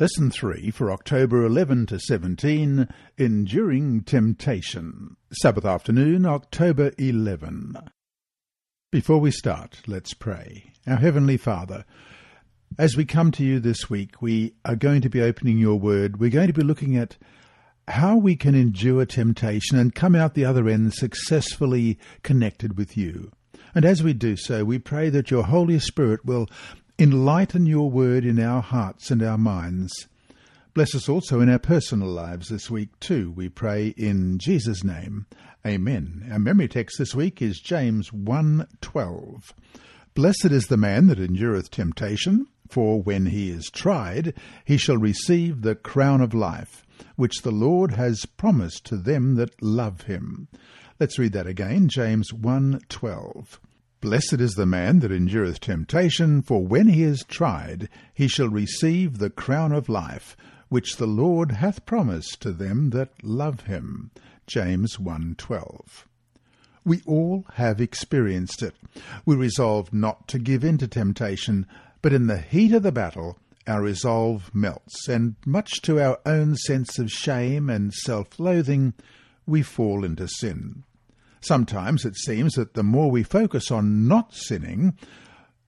Lesson 3 for October 11 to 17 Enduring Temptation. Sabbath afternoon, October 11. Before we start, let's pray. Our Heavenly Father, as we come to you this week, we are going to be opening your word. We're going to be looking at how we can endure temptation and come out the other end successfully connected with you. And as we do so, we pray that your Holy Spirit will Enlighten your word in our hearts and our minds. Bless us also in our personal lives this week too, we pray in Jesus' name. Amen. Our memory text this week is James 1:12. Blessed is the man that endureth temptation, for when he is tried, he shall receive the crown of life, which the Lord has promised to them that love him. Let's read that again, James 1:12. Blessed is the man that endureth temptation, for when he is tried, he shall receive the crown of life, which the Lord hath promised to them that love him. James 1:12. We all have experienced it. We resolve not to give in to temptation, but in the heat of the battle, our resolve melts, and much to our own sense of shame and self-loathing, we fall into sin. Sometimes it seems that the more we focus on not sinning,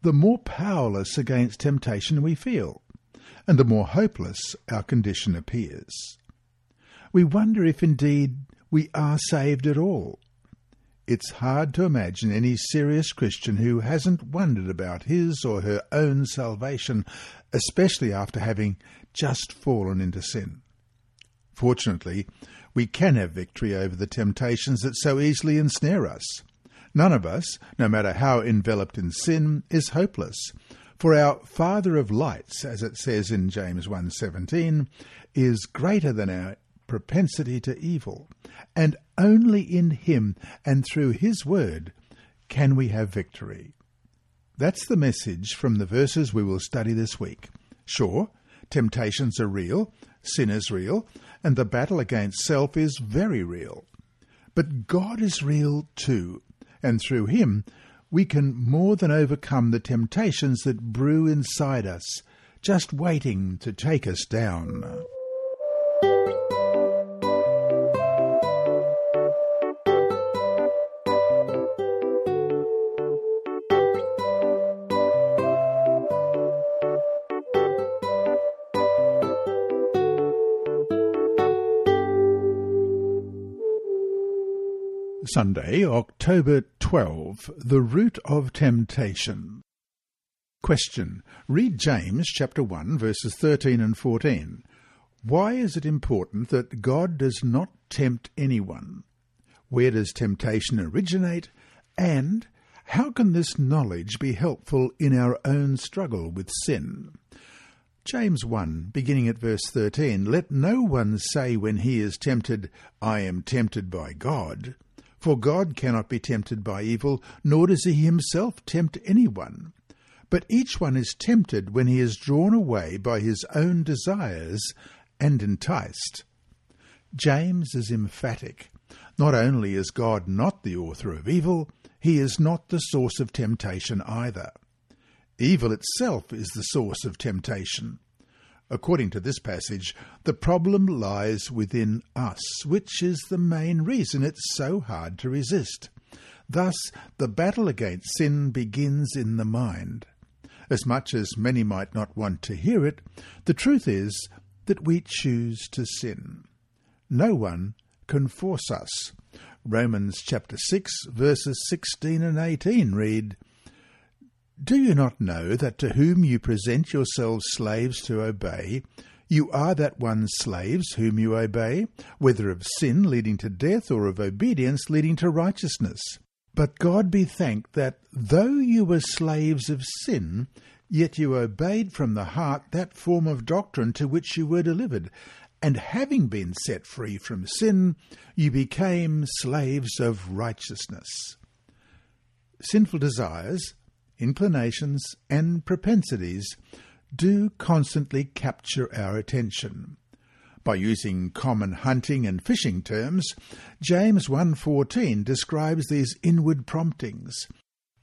the more powerless against temptation we feel, and the more hopeless our condition appears. We wonder if indeed we are saved at all. It's hard to imagine any serious Christian who hasn't wondered about his or her own salvation, especially after having just fallen into sin. Fortunately, we can have victory over the temptations that so easily ensnare us. None of us, no matter how enveloped in sin, is hopeless. For our Father of lights, as it says in James 1.17, is greater than our propensity to evil, and only in him and through his word can we have victory. That's the message from the verses we will study this week. Sure, temptations are real, sin is real, and the battle against self is very real. But God is real too, and through Him we can more than overcome the temptations that brew inside us, just waiting to take us down. Sunday, October 12, The Root of Temptation. Question. Read James chapter 1 verses 13 and 14. Why is it important that God does not tempt anyone? Where does temptation originate? And how can this knowledge be helpful in our own struggle with sin? James 1, beginning at verse 13, Let no one say when he is tempted, I am tempted by God. For God cannot be tempted by evil, nor does he himself tempt anyone. But each one is tempted when he is drawn away by his own desires and enticed. James is emphatic. Not only is God not the author of evil, he is not the source of temptation either. Evil itself is the source of temptation. According to this passage, the problem lies within us, which is the main reason it's so hard to resist. Thus, the battle against sin begins in the mind. As much as many might not want to hear it, the truth is that we choose to sin. No one can force us. Romans chapter 6 verses 16 and 18 read, do you not know that to whom you present yourselves slaves to obey, you are that one's slaves whom you obey, whether of sin leading to death or of obedience leading to righteousness? But God be thanked that though you were slaves of sin, yet you obeyed from the heart that form of doctrine to which you were delivered, and having been set free from sin, you became slaves of righteousness. Sinful desires inclinations, and propensities do constantly capture our attention. By using common hunting and fishing terms, James 1:14 describes these inward promptings.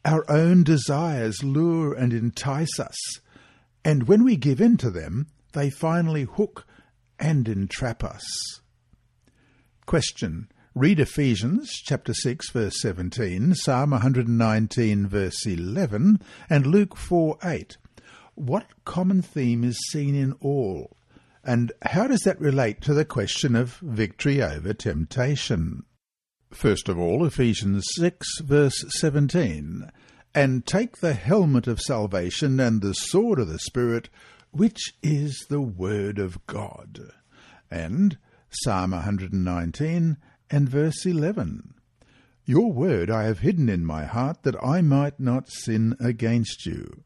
Our own desires lure and entice us, and when we give in to them, they finally hook and entrap us. Question. Read Ephesians chapter 6 verse 17, Psalm 119 verse 11, and Luke 4 8. What common theme is seen in all? And how does that relate to the question of victory over temptation? First of all, Ephesians 6 verse 17, and take the helmet of salvation and the sword of the Spirit, which is the Word of God. And Psalm 119 and verse 11. Your word I have hidden in my heart that I might not sin against you.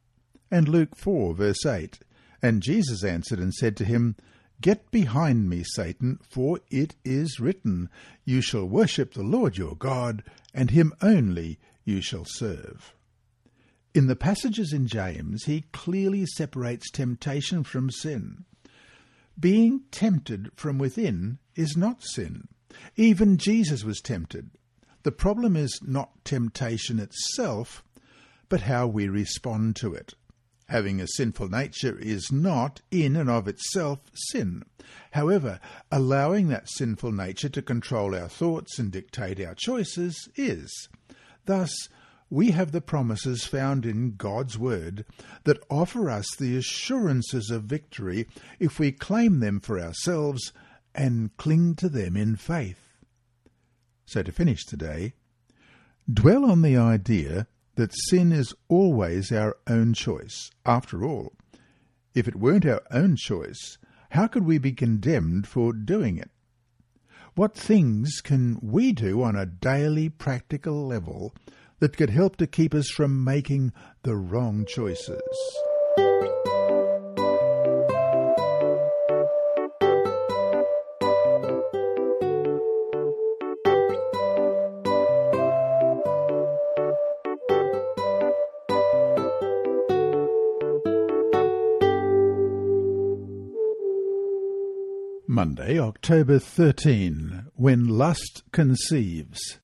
And Luke 4 verse 8. And Jesus answered and said to him, Get behind me, Satan, for it is written, You shall worship the Lord your God, and him only you shall serve. In the passages in James, he clearly separates temptation from sin. Being tempted from within is not sin. Even Jesus was tempted. The problem is not temptation itself, but how we respond to it. Having a sinful nature is not, in and of itself, sin. However, allowing that sinful nature to control our thoughts and dictate our choices is. Thus, we have the promises found in God's Word that offer us the assurances of victory if we claim them for ourselves and cling to them in faith. So, to finish today, dwell on the idea that sin is always our own choice. After all, if it weren't our own choice, how could we be condemned for doing it? What things can we do on a daily practical level that could help to keep us from making the wrong choices? Monday, October 13, when lust conceives.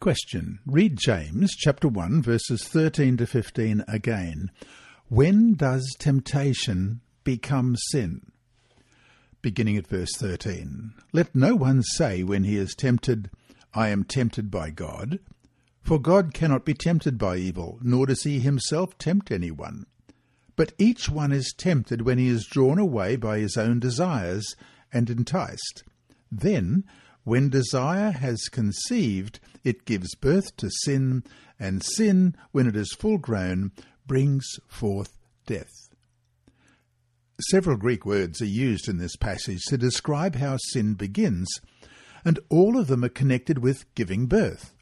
Question. Read James chapter 1 verses 13 to 15 again. When does temptation become sin? Beginning at verse 13. Let no one say when he is tempted, I am tempted by God. For God cannot be tempted by evil, nor does he himself tempt anyone. But each one is tempted when he is drawn away by his own desires and enticed. Then, when desire has conceived, it gives birth to sin, and sin, when it is full grown, brings forth death. Several Greek words are used in this passage to describe how sin begins, and all of them are connected with giving birth.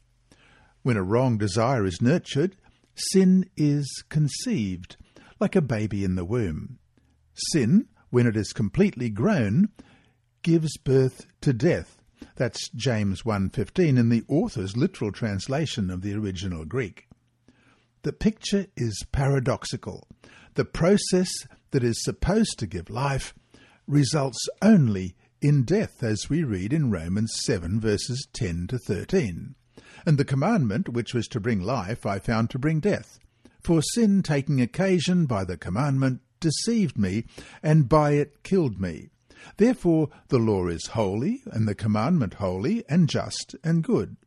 When a wrong desire is nurtured, sin is conceived, like a baby in the womb. Sin, when it is completely grown, gives birth to death. That's James 1.15 in the author's literal translation of the original Greek. The picture is paradoxical. The process that is supposed to give life results only in death, as we read in Romans 7 verses 10 to 13. And the commandment which was to bring life I found to bring death. For sin taking occasion by the commandment deceived me, and by it killed me. Therefore the law is holy, and the commandment holy, and just, and good.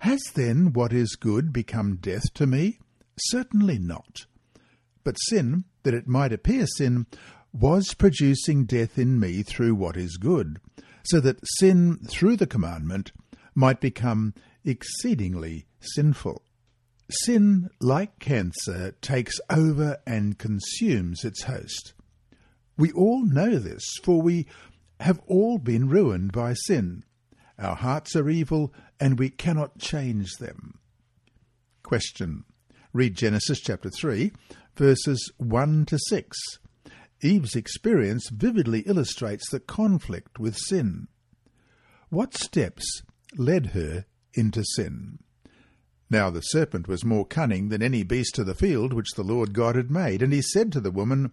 Has then what is good become death to me? Certainly not. But sin, that it might appear sin, was producing death in me through what is good, so that sin through the commandment might become exceedingly sinful. Sin, like cancer, takes over and consumes its host. We all know this, for we have all been ruined by sin. Our hearts are evil, and we cannot change them. Question. Read Genesis chapter 3, verses 1 to 6. Eve's experience vividly illustrates the conflict with sin. What steps led her into sin? Now the serpent was more cunning than any beast of the field which the Lord God had made. And he said to the woman,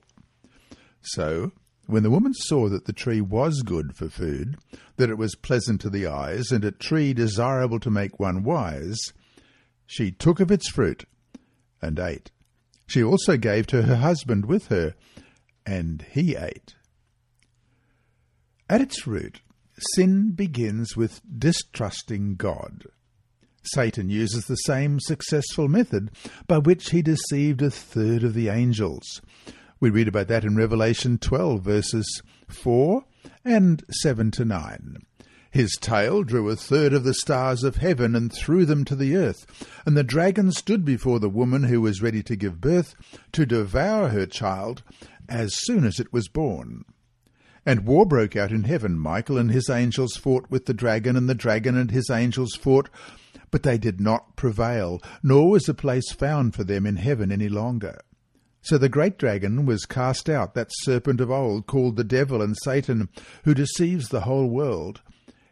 So, when the woman saw that the tree was good for food, that it was pleasant to the eyes, and a tree desirable to make one wise, she took of its fruit and ate. She also gave to her husband with her, and he ate. At its root, sin begins with distrusting God. Satan uses the same successful method by which he deceived a third of the angels. We read about that in Revelation 12, verses 4 and 7 to 9. His tail drew a third of the stars of heaven and threw them to the earth. And the dragon stood before the woman who was ready to give birth to devour her child as soon as it was born. And war broke out in heaven. Michael and his angels fought with the dragon, and the dragon and his angels fought, but they did not prevail, nor was a place found for them in heaven any longer. So the great dragon was cast out, that serpent of old, called the devil and Satan, who deceives the whole world.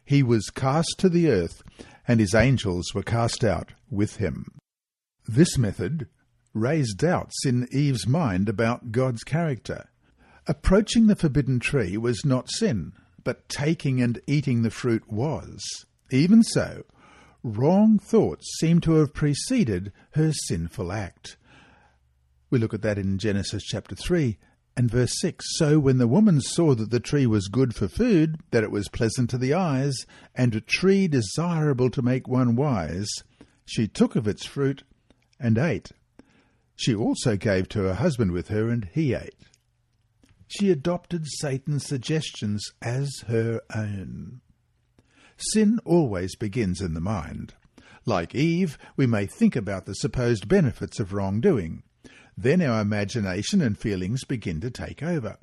He was cast to the earth, and his angels were cast out with him. This method raised doubts in Eve's mind about God's character. Approaching the forbidden tree was not sin, but taking and eating the fruit was. Even so, wrong thoughts seem to have preceded her sinful act. We look at that in Genesis chapter 3 and verse 6. So when the woman saw that the tree was good for food, that it was pleasant to the eyes, and a tree desirable to make one wise, she took of its fruit and ate. She also gave to her husband with her, and he ate. She adopted Satan's suggestions as her own. Sin always begins in the mind. Like Eve, we may think about the supposed benefits of wrongdoing. Then our imagination and feelings begin to take over.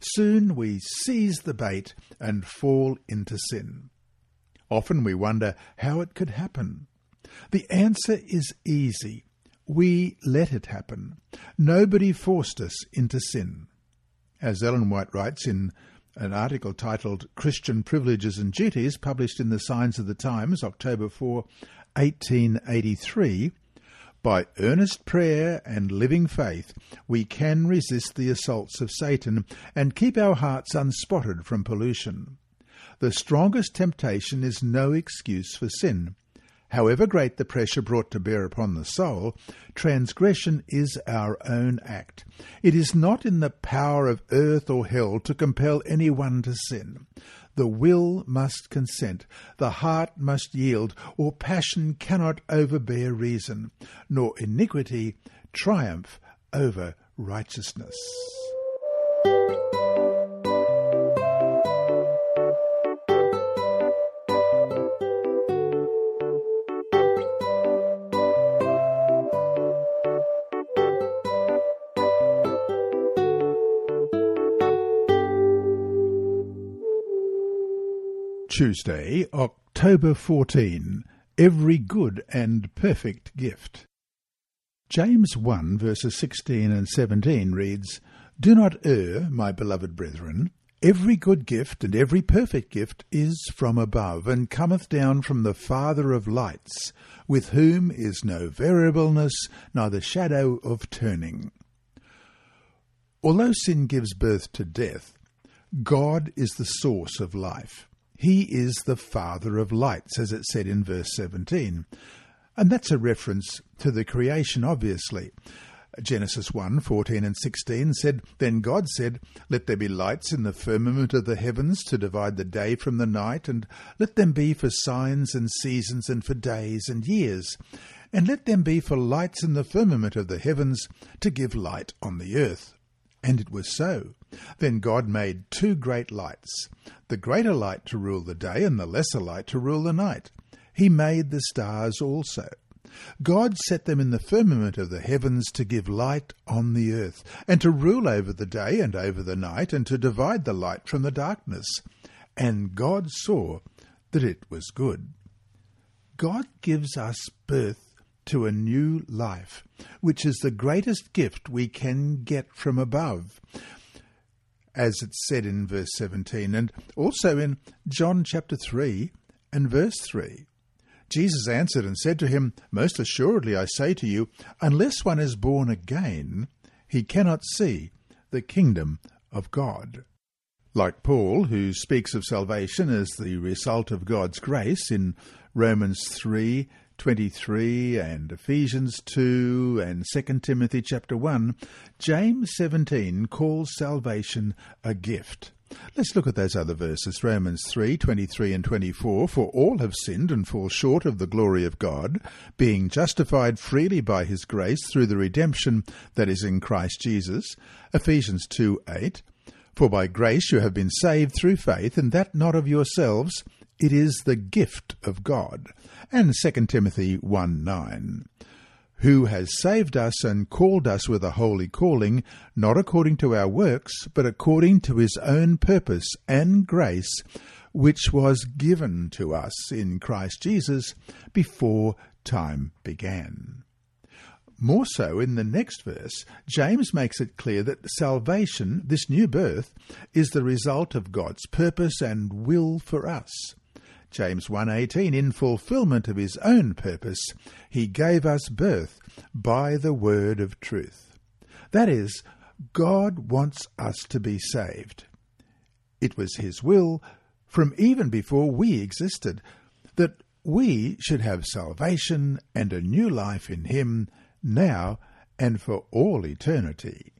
Soon we seize the bait and fall into sin. Often we wonder how it could happen. The answer is easy. We let it happen. Nobody forced us into sin. As Ellen White writes in an article titled Christian Privileges and Duties, published in the Signs of the Times, October 4, 1883, by earnest prayer and living faith, we can resist the assaults of Satan and keep our hearts unspotted from pollution. The strongest temptation is no excuse for sin. However great the pressure brought to bear upon the soul, transgression is our own act. It is not in the power of earth or hell to compel anyone to sin. The will must consent, the heart must yield, or passion cannot overbear reason, nor iniquity triumph over righteousness. Tuesday, October 14. Every good and perfect gift. James 1 verses 16 and 17 reads, Do not err, my beloved brethren. Every good gift and every perfect gift is from above, and cometh down from the Father of lights, with whom is no variableness, neither shadow of turning. Although sin gives birth to death, God is the source of life. He is the Father of lights, as it said in verse 17. And that's a reference to the creation, obviously. Genesis 1 14 and 16 said, Then God said, Let there be lights in the firmament of the heavens to divide the day from the night, and let them be for signs and seasons and for days and years. And let them be for lights in the firmament of the heavens to give light on the earth. And it was so. Then God made two great lights, the greater light to rule the day, and the lesser light to rule the night. He made the stars also. God set them in the firmament of the heavens to give light on the earth, and to rule over the day and over the night, and to divide the light from the darkness. And God saw that it was good. God gives us birth to a new life, which is the greatest gift we can get from above. As it's said in verse 17, and also in John chapter 3 and verse 3. Jesus answered and said to him, Most assuredly I say to you, unless one is born again, he cannot see the kingdom of God. Like Paul, who speaks of salvation as the result of God's grace in Romans 3 23 and Ephesians 2 and 2 Timothy chapter 1, James 17 calls salvation a gift. Let's look at those other verses. Romans 3 23 and 24. For all have sinned and fall short of the glory of God, being justified freely by his grace through the redemption that is in Christ Jesus. Ephesians 2 8. For by grace you have been saved through faith, and that not of yourselves. It is the gift of God. And 2 Timothy 1 9 who has saved us and called us with a holy calling, not according to our works, but according to his own purpose and grace, which was given to us in Christ Jesus before time began. More so in the next verse, James makes it clear that salvation, this new birth, is the result of God's purpose and will for us. James 1:18 in fulfillment of his own purpose he gave us birth by the word of truth. That is God wants us to be saved. It was his will from even before we existed that we should have salvation and a new life in him now and for all eternity.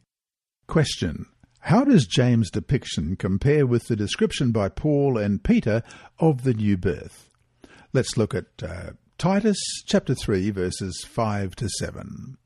Question how does James' depiction compare with the description by Paul and Peter of the new birth? Let's look at uh, Titus chapter 3 verses 5 to 7.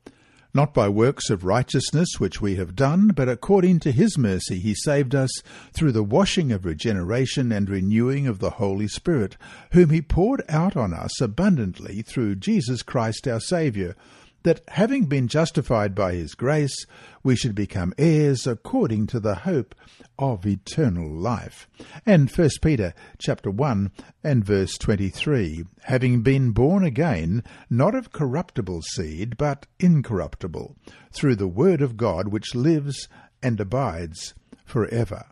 Not by works of righteousness which we have done, but according to his mercy he saved us through the washing of regeneration and renewing of the Holy Spirit, whom he poured out on us abundantly through Jesus Christ our Saviour, that having been justified by his grace, we should become heirs according to the hope of eternal life. And 1 Peter chapter 1 and verse 23, having been born again, not of corruptible seed, but incorruptible, through the word of God which lives and abides for ever.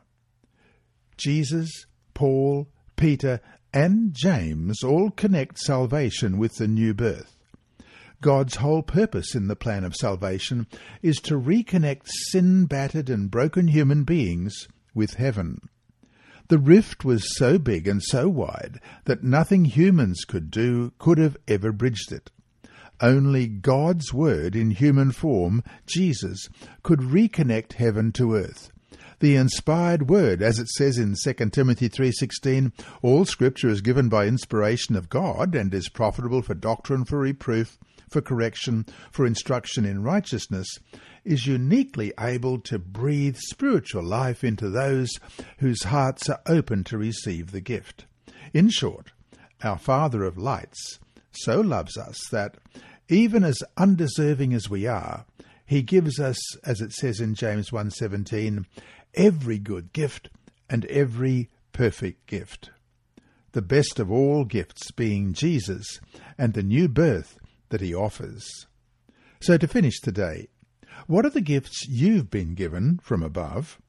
Jesus, Paul, Peter, and James all connect salvation with the new birth. God's whole purpose in the plan of salvation is to reconnect sin battered and broken human beings with heaven. The rift was so big and so wide that nothing humans could do could have ever bridged it. Only God's Word in human form, Jesus, could reconnect heaven to earth. The inspired word, as it says in 2 Timothy 3.16, all scripture is given by inspiration of God and is profitable for doctrine, for reproof, for correction, for instruction in righteousness, is uniquely able to breathe spiritual life into those whose hearts are open to receive the gift. In short, our Father of lights so loves us that, even as undeserving as we are, he gives us, as it says in James 1.17, every good gift and every perfect gift. The best of all gifts being Jesus and the new birth that he offers. So to finish today, what are the gifts you've been given from above?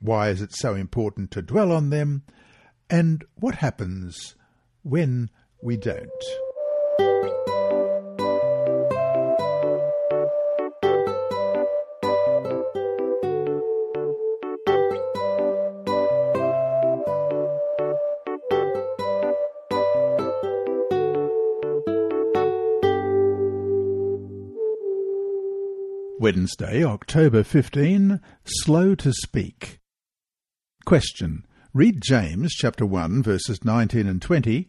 Why is it so important to dwell on them? And what happens when we don't? Wednesday, October 15, Slow to Speak. Question. Read James chapter 1 verses 19 and 20.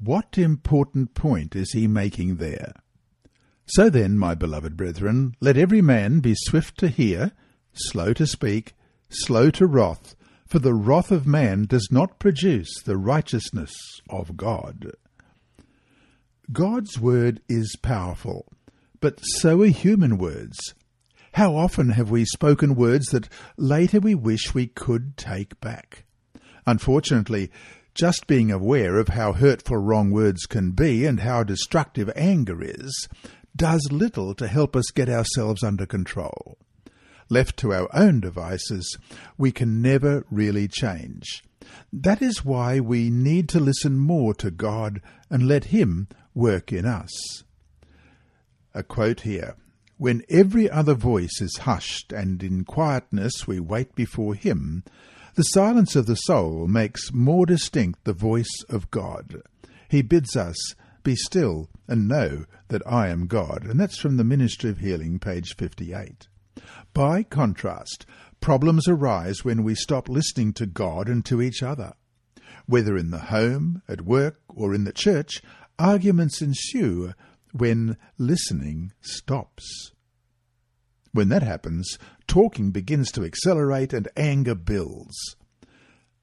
What important point is he making there? So then, my beloved brethren, let every man be swift to hear, slow to speak, slow to wrath, for the wrath of man does not produce the righteousness of God. God's word is powerful, but so are human words, how often have we spoken words that later we wish we could take back? Unfortunately, just being aware of how hurtful wrong words can be and how destructive anger is does little to help us get ourselves under control. left to our own devices, we can never really change. That is why we need to listen more to God and let Him work in us. A quote here When every other voice is hushed and in quietness we wait before Him, the silence of the soul makes more distinct the voice of God. He bids us be still and know that I am God. And that's from the Ministry of Healing, page 58. By contrast, problems arise when we stop listening to God and to each other. Whether in the home, at work, or in the church, arguments ensue when listening stops. When that happens, talking begins to accelerate and anger builds.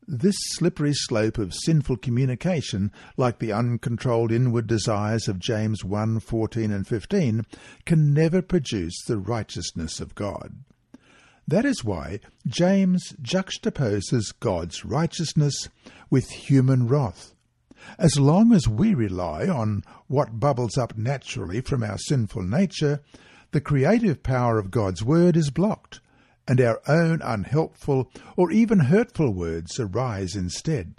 This slippery slope of sinful communication, like the uncontrolled inward desires of James 1 14 and 15, can never produce the righteousness of God. That is why James juxtaposes God's righteousness with human wrath. As long as we rely on what bubbles up naturally from our sinful nature, the creative power of God's Word is blocked, and our own unhelpful or even hurtful words arise instead.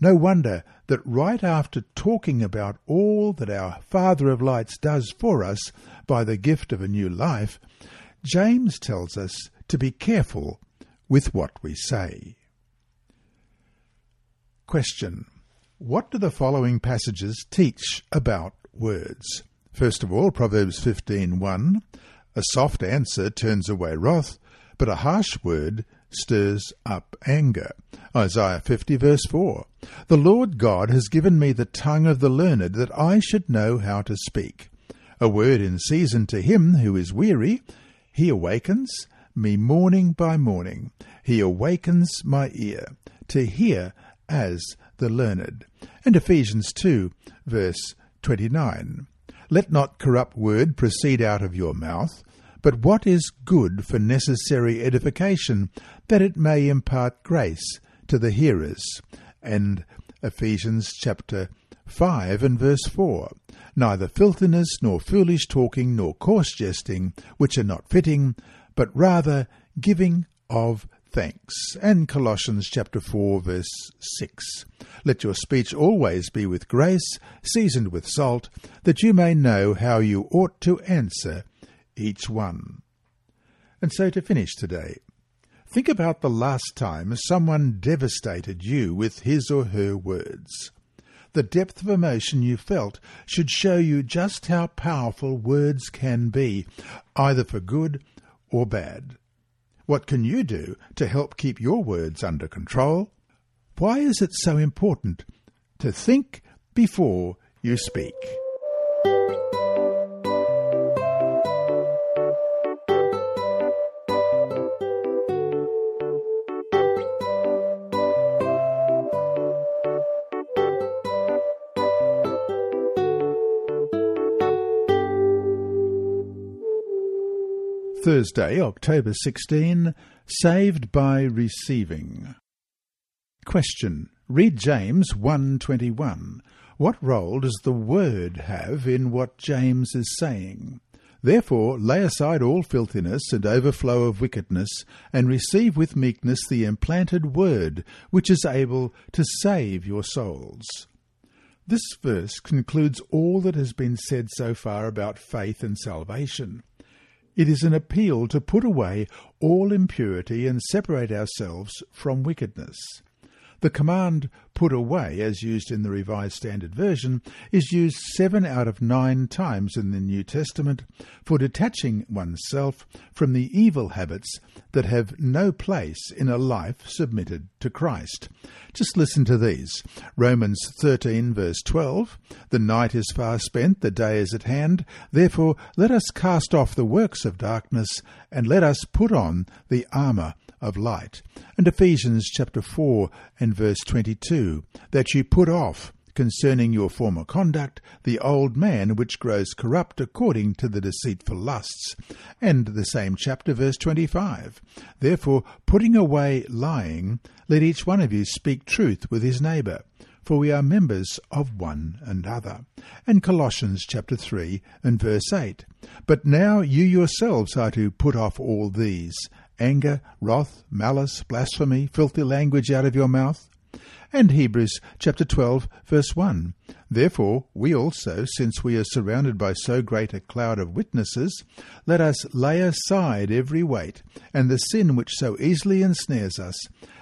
No wonder that right after talking about all that our Father of Lights does for us by the gift of a new life, James tells us to be careful with what we say. Question. What do the following passages teach about words? First of all, Proverbs 15.1 A soft answer turns away wrath, but a harsh word stirs up anger. Isaiah 50 verse 4. The Lord God has given me the tongue of the learned, that I should know how to speak. A word in season to him who is weary, he awakens me morning by morning. He awakens my ear to hear as the learned. And Ephesians 2, verse 29. Let not corrupt word proceed out of your mouth, but what is good for necessary edification, that it may impart grace to the hearers. And Ephesians chapter 5 and verse 4. Neither filthiness, nor foolish talking, nor coarse jesting, which are not fitting, but rather giving of thanks. And Colossians chapter 4 verse 6. Let your speech always be with grace, seasoned with salt, that you may know how you ought to answer each one. And so to finish today, think about the last time someone devastated you with his or her words. The depth of emotion you felt should show you just how powerful words can be, either for good or bad. What can you do to help keep your words under control? Why is it so important to think before you speak? Thursday, October 16, Saved by Receiving. Question. Read James 1.21. What role does the Word have in what James is saying? Therefore lay aside all filthiness and overflow of wickedness, and receive with meekness the implanted Word, which is able to save your souls. This verse concludes all that has been said so far about faith and salvation. It is an appeal to put away all impurity and separate ourselves from wickedness. The command put away, as used in the Revised Standard Version, is used seven out of nine times in the New Testament for detaching oneself from the evil habits that have no place in a life submitted to Christ. Just listen to these Romans 13, verse 12 The night is far spent, the day is at hand. Therefore, let us cast off the works of darkness, and let us put on the armour of light. And Ephesians chapter 4 and verse 22, that you put off concerning your former conduct the old man which grows corrupt according to the deceitful lusts. And the same chapter, verse 25. Therefore, putting away lying, let each one of you speak truth with his neighbour, for we are members of one another. And Colossians chapter 3 and verse 8. But now you yourselves are to put off all these anger, wrath, malice, blasphemy, filthy language out of your mouth. And Hebrews chapter 12 verse 1. Therefore we also, since we are surrounded by so great a cloud of witnesses, let us lay aside every weight and the sin which so easily ensnares us,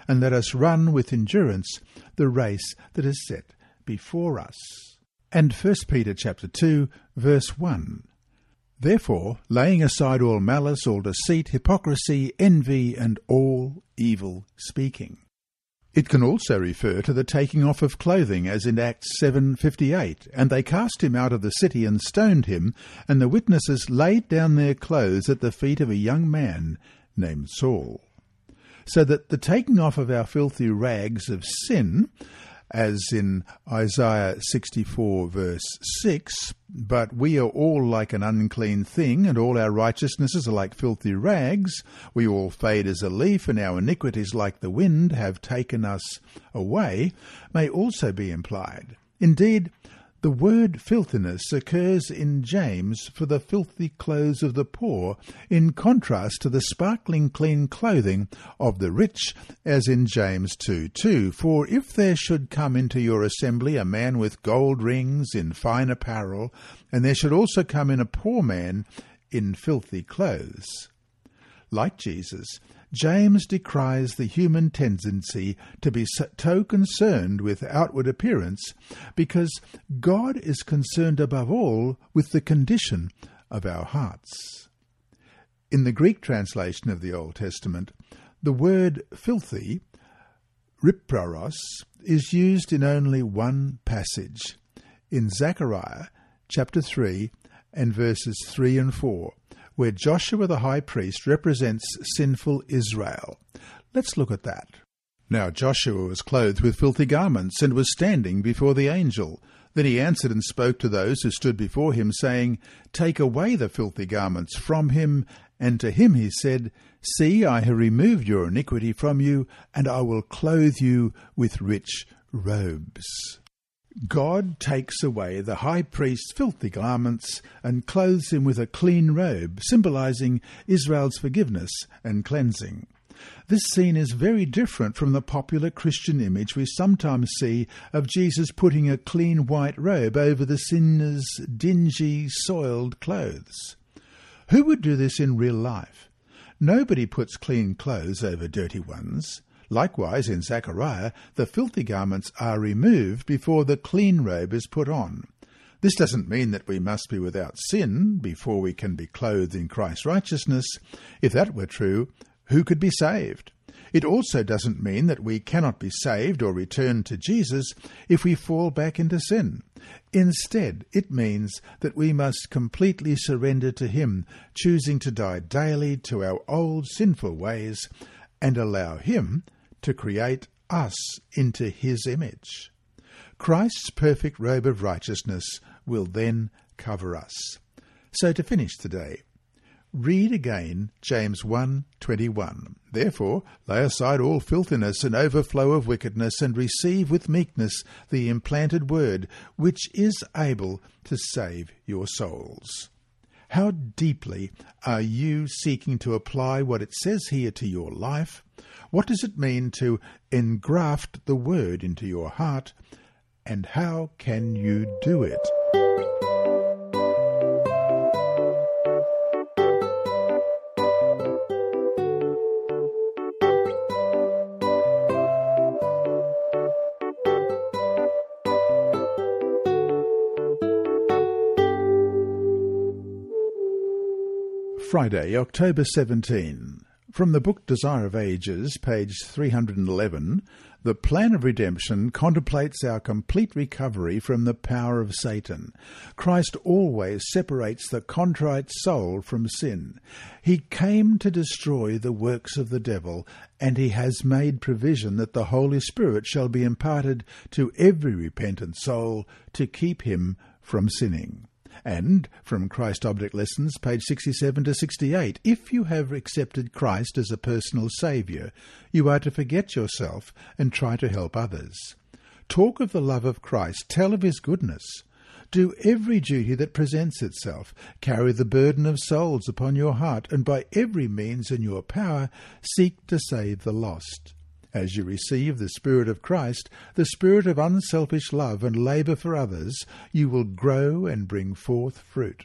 and let us run with endurance the race that is set before us. And 1 Peter chapter 2 verse 1. Therefore, laying aside all malice, all deceit, hypocrisy, envy, and all evil speaking. It can also refer to the taking off of clothing, as in Acts 7.58, And they cast him out of the city and stoned him, and the witnesses laid down their clothes at the feet of a young man named Saul so that the taking off of our filthy rags of sin, as in Isaiah 64 verse 6, but we are all like an unclean thing, and all our righteousnesses are like filthy rags. We all fade as a leaf, and our iniquities like the wind have taken us away, may also be implied. Indeed, the word filthiness occurs in James for the filthy clothes of the poor, in contrast to the sparkling clean clothing of the rich, as in James 2 2. For if there should come into your assembly a man with gold rings in fine apparel, and there should also come in a poor man in filthy clothes. Like Jesus, James decries the human tendency to be so concerned with outward appearance because God is concerned above all with the condition of our hearts. In the Greek translation of the Old Testament, the word filthy, rippraros, is used in only one passage, in Zechariah chapter 3 and verses 3 and 4 where Joshua the high priest represents sinful Israel. Let's look at that. Now Joshua was clothed with filthy garments, and was standing before the angel. Then he answered and spoke to those who stood before him, saying, Take away the filthy garments from him. And to him he said, See, I have removed your iniquity from you, and I will clothe you with rich robes. God takes away the high priest's filthy garments and clothes him with a clean robe, symbolizing Israel's forgiveness and cleansing. This scene is very different from the popular Christian image we sometimes see of Jesus putting a clean white robe over the sinner's dingy, soiled clothes. Who would do this in real life? Nobody puts clean clothes over dirty ones. Likewise, in Zechariah, the filthy garments are removed before the clean robe is put on. This doesn't mean that we must be without sin before we can be clothed in Christ's righteousness. If that were true, who could be saved? It also doesn't mean that we cannot be saved or return to Jesus if we fall back into sin. Instead, it means that we must completely surrender to Him, choosing to die daily to our old sinful ways and allow Him to create us into his image. Christ's perfect robe of righteousness will then cover us. So to finish today, read again James 1:21. Therefore, lay aside all filthiness and overflow of wickedness and receive with meekness the implanted word which is able to save your souls. How deeply are you seeking to apply what it says here to your life? What does it mean to engraft the Word into your heart? And how can you do it? Friday, October 17. From the book Desire of Ages, page 311, the plan of redemption contemplates our complete recovery from the power of Satan. Christ always separates the contrite soul from sin. He came to destroy the works of the devil, and he has made provision that the Holy Spirit shall be imparted to every repentant soul to keep him from sinning. And from Christ Object Lessons, page 67 to 68, if you have accepted Christ as a personal Saviour, you are to forget yourself and try to help others. Talk of the love of Christ. Tell of his goodness. Do every duty that presents itself. Carry the burden of souls upon your heart, and by every means in your power seek to save the lost. As you receive the Spirit of Christ, the spirit of unselfish love and labour for others, you will grow and bring forth fruit.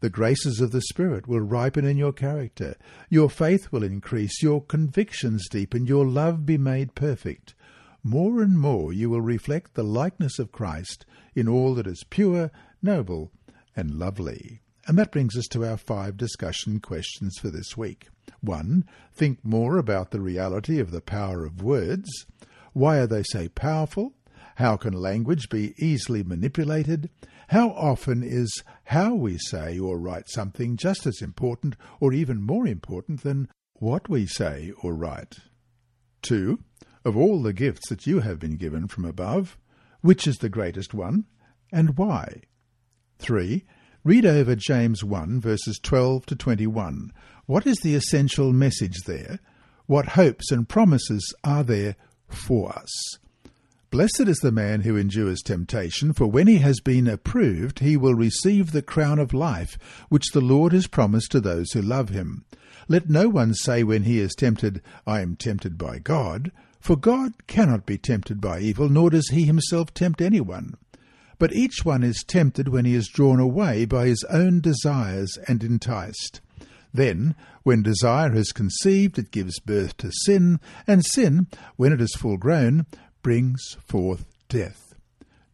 The graces of the Spirit will ripen in your character. Your faith will increase, your convictions deepen, your love be made perfect more and more you will reflect the likeness of Christ in all that is pure, noble, and lovely. And that brings us to our five discussion questions for this week. 1. Think more about the reality of the power of words. Why are they so powerful? How can language be easily manipulated? How often is how we say or write something just as important or even more important than what we say or write? 2. Of all the gifts that you have been given from above, which is the greatest one, and why? 3. Read over James 1 verses 12 to 21. What is the essential message there? What hopes and promises are there for us? Blessed is the man who endures temptation, for when he has been approved, he will receive the crown of life, which the Lord has promised to those who love him. Let no one say when he is tempted, I am tempted by God, for God cannot be tempted by evil, nor does he himself tempt anyone. But each one is tempted when he is drawn away by his own desires and enticed. Then, when desire has conceived, it gives birth to sin, and sin, when it is full grown, brings forth death.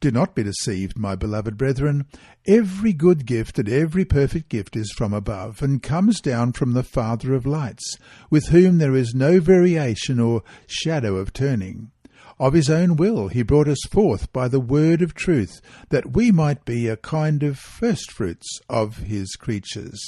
Do not be deceived, my beloved brethren. Every good gift and every perfect gift is from above, and comes down from the Father of lights, with whom there is no variation or shadow of turning. Of his own will he brought us forth by the word of truth, that we might be a kind of firstfruits of his creatures.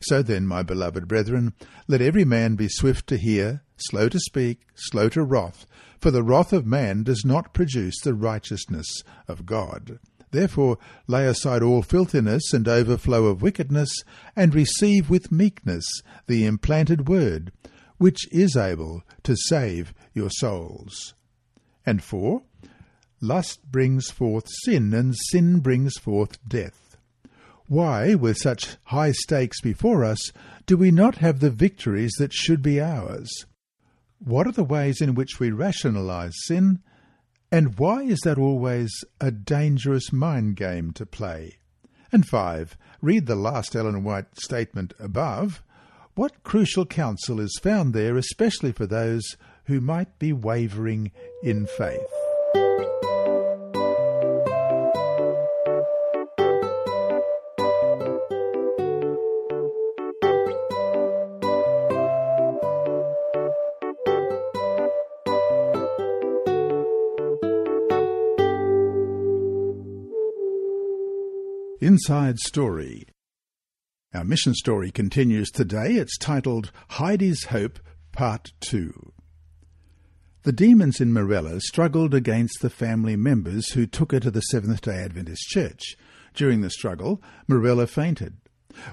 So then, my beloved brethren, let every man be swift to hear, slow to speak, slow to wrath, for the wrath of man does not produce the righteousness of God. Therefore lay aside all filthiness and overflow of wickedness, and receive with meekness the implanted word, which is able to save your souls. And four, lust brings forth sin, and sin brings forth death. Why, with such high stakes before us, do we not have the victories that should be ours? What are the ways in which we rationalize sin? And why is that always a dangerous mind game to play? And five, read the last Ellen White statement above. What crucial counsel is found there, especially for those who might be wavering in faith? Inside Story. Our mission story continues today. It's titled Heidi's Hope, Part 2. The demons in Morella struggled against the family members who took her to the Seventh day Adventist Church. During the struggle, Morella fainted.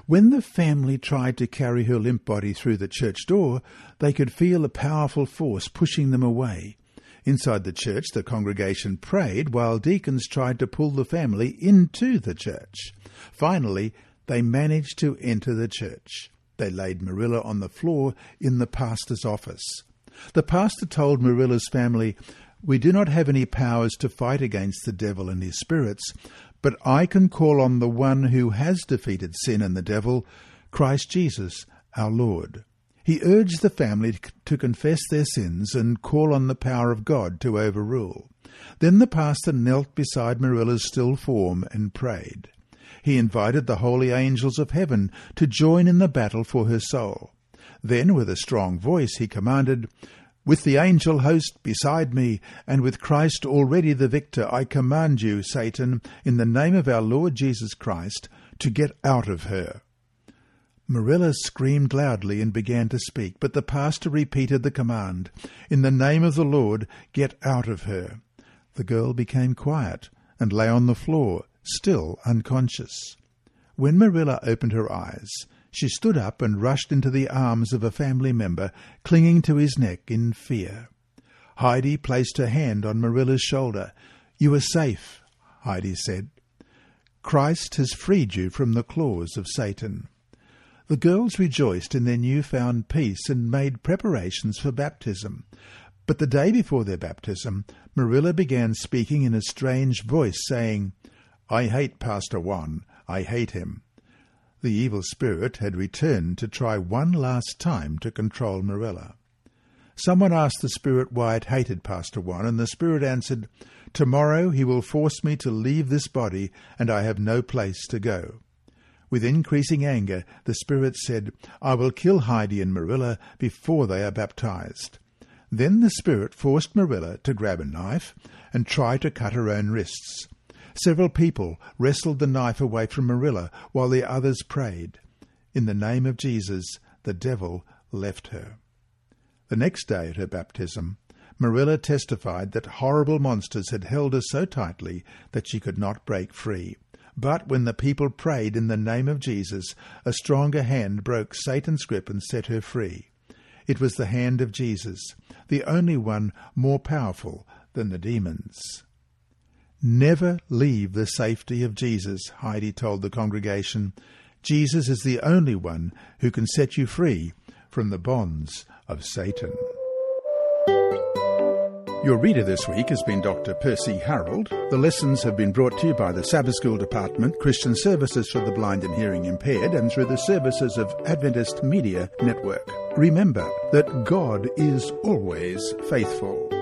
When the family tried to carry her limp body through the church door, they could feel a powerful force pushing them away. Inside the church, the congregation prayed while deacons tried to pull the family into the church. Finally, they managed to enter the church. They laid Marilla on the floor in the pastor's office. The pastor told Marilla's family, We do not have any powers to fight against the devil and his spirits, but I can call on the one who has defeated sin and the devil, Christ Jesus, our Lord. He urged the family to confess their sins and call on the power of God to overrule. Then the pastor knelt beside Marilla's still form and prayed. He invited the holy angels of heaven to join in the battle for her soul. Then, with a strong voice, he commanded, With the angel host beside me, and with Christ already the victor, I command you, Satan, in the name of our Lord Jesus Christ, to get out of her. Marilla screamed loudly and began to speak, but the pastor repeated the command, In the name of the Lord, get out of her. The girl became quiet and lay on the floor, still unconscious. When Marilla opened her eyes, she stood up and rushed into the arms of a family member, clinging to his neck in fear. Heidi placed her hand on Marilla's shoulder. You are safe, Heidi said. Christ has freed you from the claws of Satan. The girls rejoiced in their new-found peace and made preparations for baptism. But the day before their baptism, Marilla began speaking in a strange voice, saying, I hate Pastor Juan. I hate him. The evil spirit had returned to try one last time to control Marilla. Someone asked the spirit why it hated Pastor Juan, and the spirit answered, Tomorrow he will force me to leave this body, and I have no place to go. With increasing anger, the spirit said, I will kill Heidi and Marilla before they are baptized. Then the spirit forced Marilla to grab a knife and try to cut her own wrists. Several people wrestled the knife away from Marilla while the others prayed. In the name of Jesus, the devil left her. The next day at her baptism, Marilla testified that horrible monsters had held her so tightly that she could not break free. But when the people prayed in the name of Jesus, a stronger hand broke Satan's grip and set her free. It was the hand of Jesus, the only one more powerful than the demons. Never leave the safety of Jesus, Heidi told the congregation. Jesus is the only one who can set you free from the bonds of Satan. Your reader this week has been Dr. Percy Harold. The lessons have been brought to you by the Sabbath School Department, Christian Services for the Blind and Hearing Impaired, and through the services of Adventist Media Network. Remember that God is always faithful.